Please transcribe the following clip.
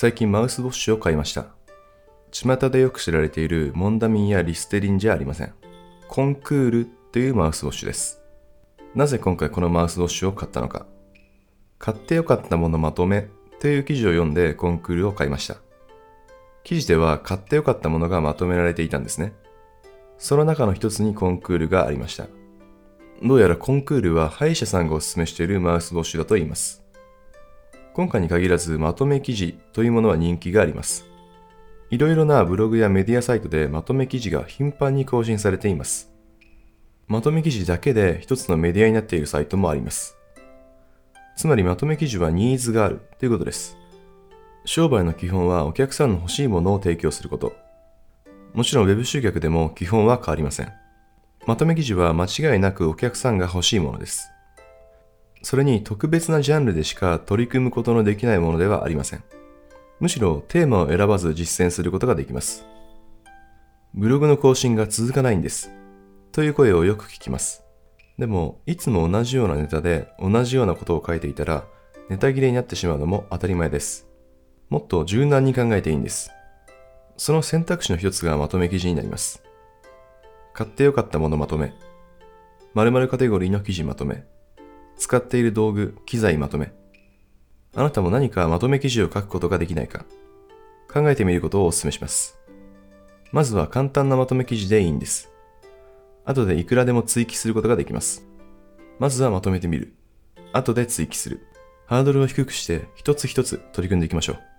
最近マウスウォッシュを買いました。巷でよく知られているモンダミンやリステリンじゃありません。コンクールというマウスウォッシュです。なぜ今回このマウスウォッシュを買ったのか。買ってよかったものまとめという記事を読んでコンクールを買いました。記事では買ってよかったものがまとめられていたんですね。その中の一つにコンクールがありました。どうやらコンクールは歯医者さんがお勧めしているマウスウォッシュだと言います。今回に限らずまとめ記事というものは人気があります。いろいろなブログやメディアサイトでまとめ記事が頻繁に更新されています。まとめ記事だけで一つのメディアになっているサイトもあります。つまりまとめ記事はニーズがあるということです。商売の基本はお客さんの欲しいものを提供すること。もちろん Web 集客でも基本は変わりません。まとめ記事は間違いなくお客さんが欲しいものです。それに特別なジャンルでしか取り組むことのできないものではありません。むしろテーマを選ばず実践することができます。ブログの更新が続かないんです。という声をよく聞きます。でも、いつも同じようなネタで同じようなことを書いていたら、ネタ切れになってしまうのも当たり前です。もっと柔軟に考えていいんです。その選択肢の一つがまとめ記事になります。買ってよかったものまとめ。〇〇カテゴリーの記事まとめ。使っている道具、機材まとめ。あなたも何かまとめ記事を書くことができないか考えてみることをお勧めします。まずは簡単なまとめ記事でいいんです。後でいくらでも追記することができます。まずはまとめてみる。後で追記する。ハードルを低くして一つ一つ取り組んでいきましょう。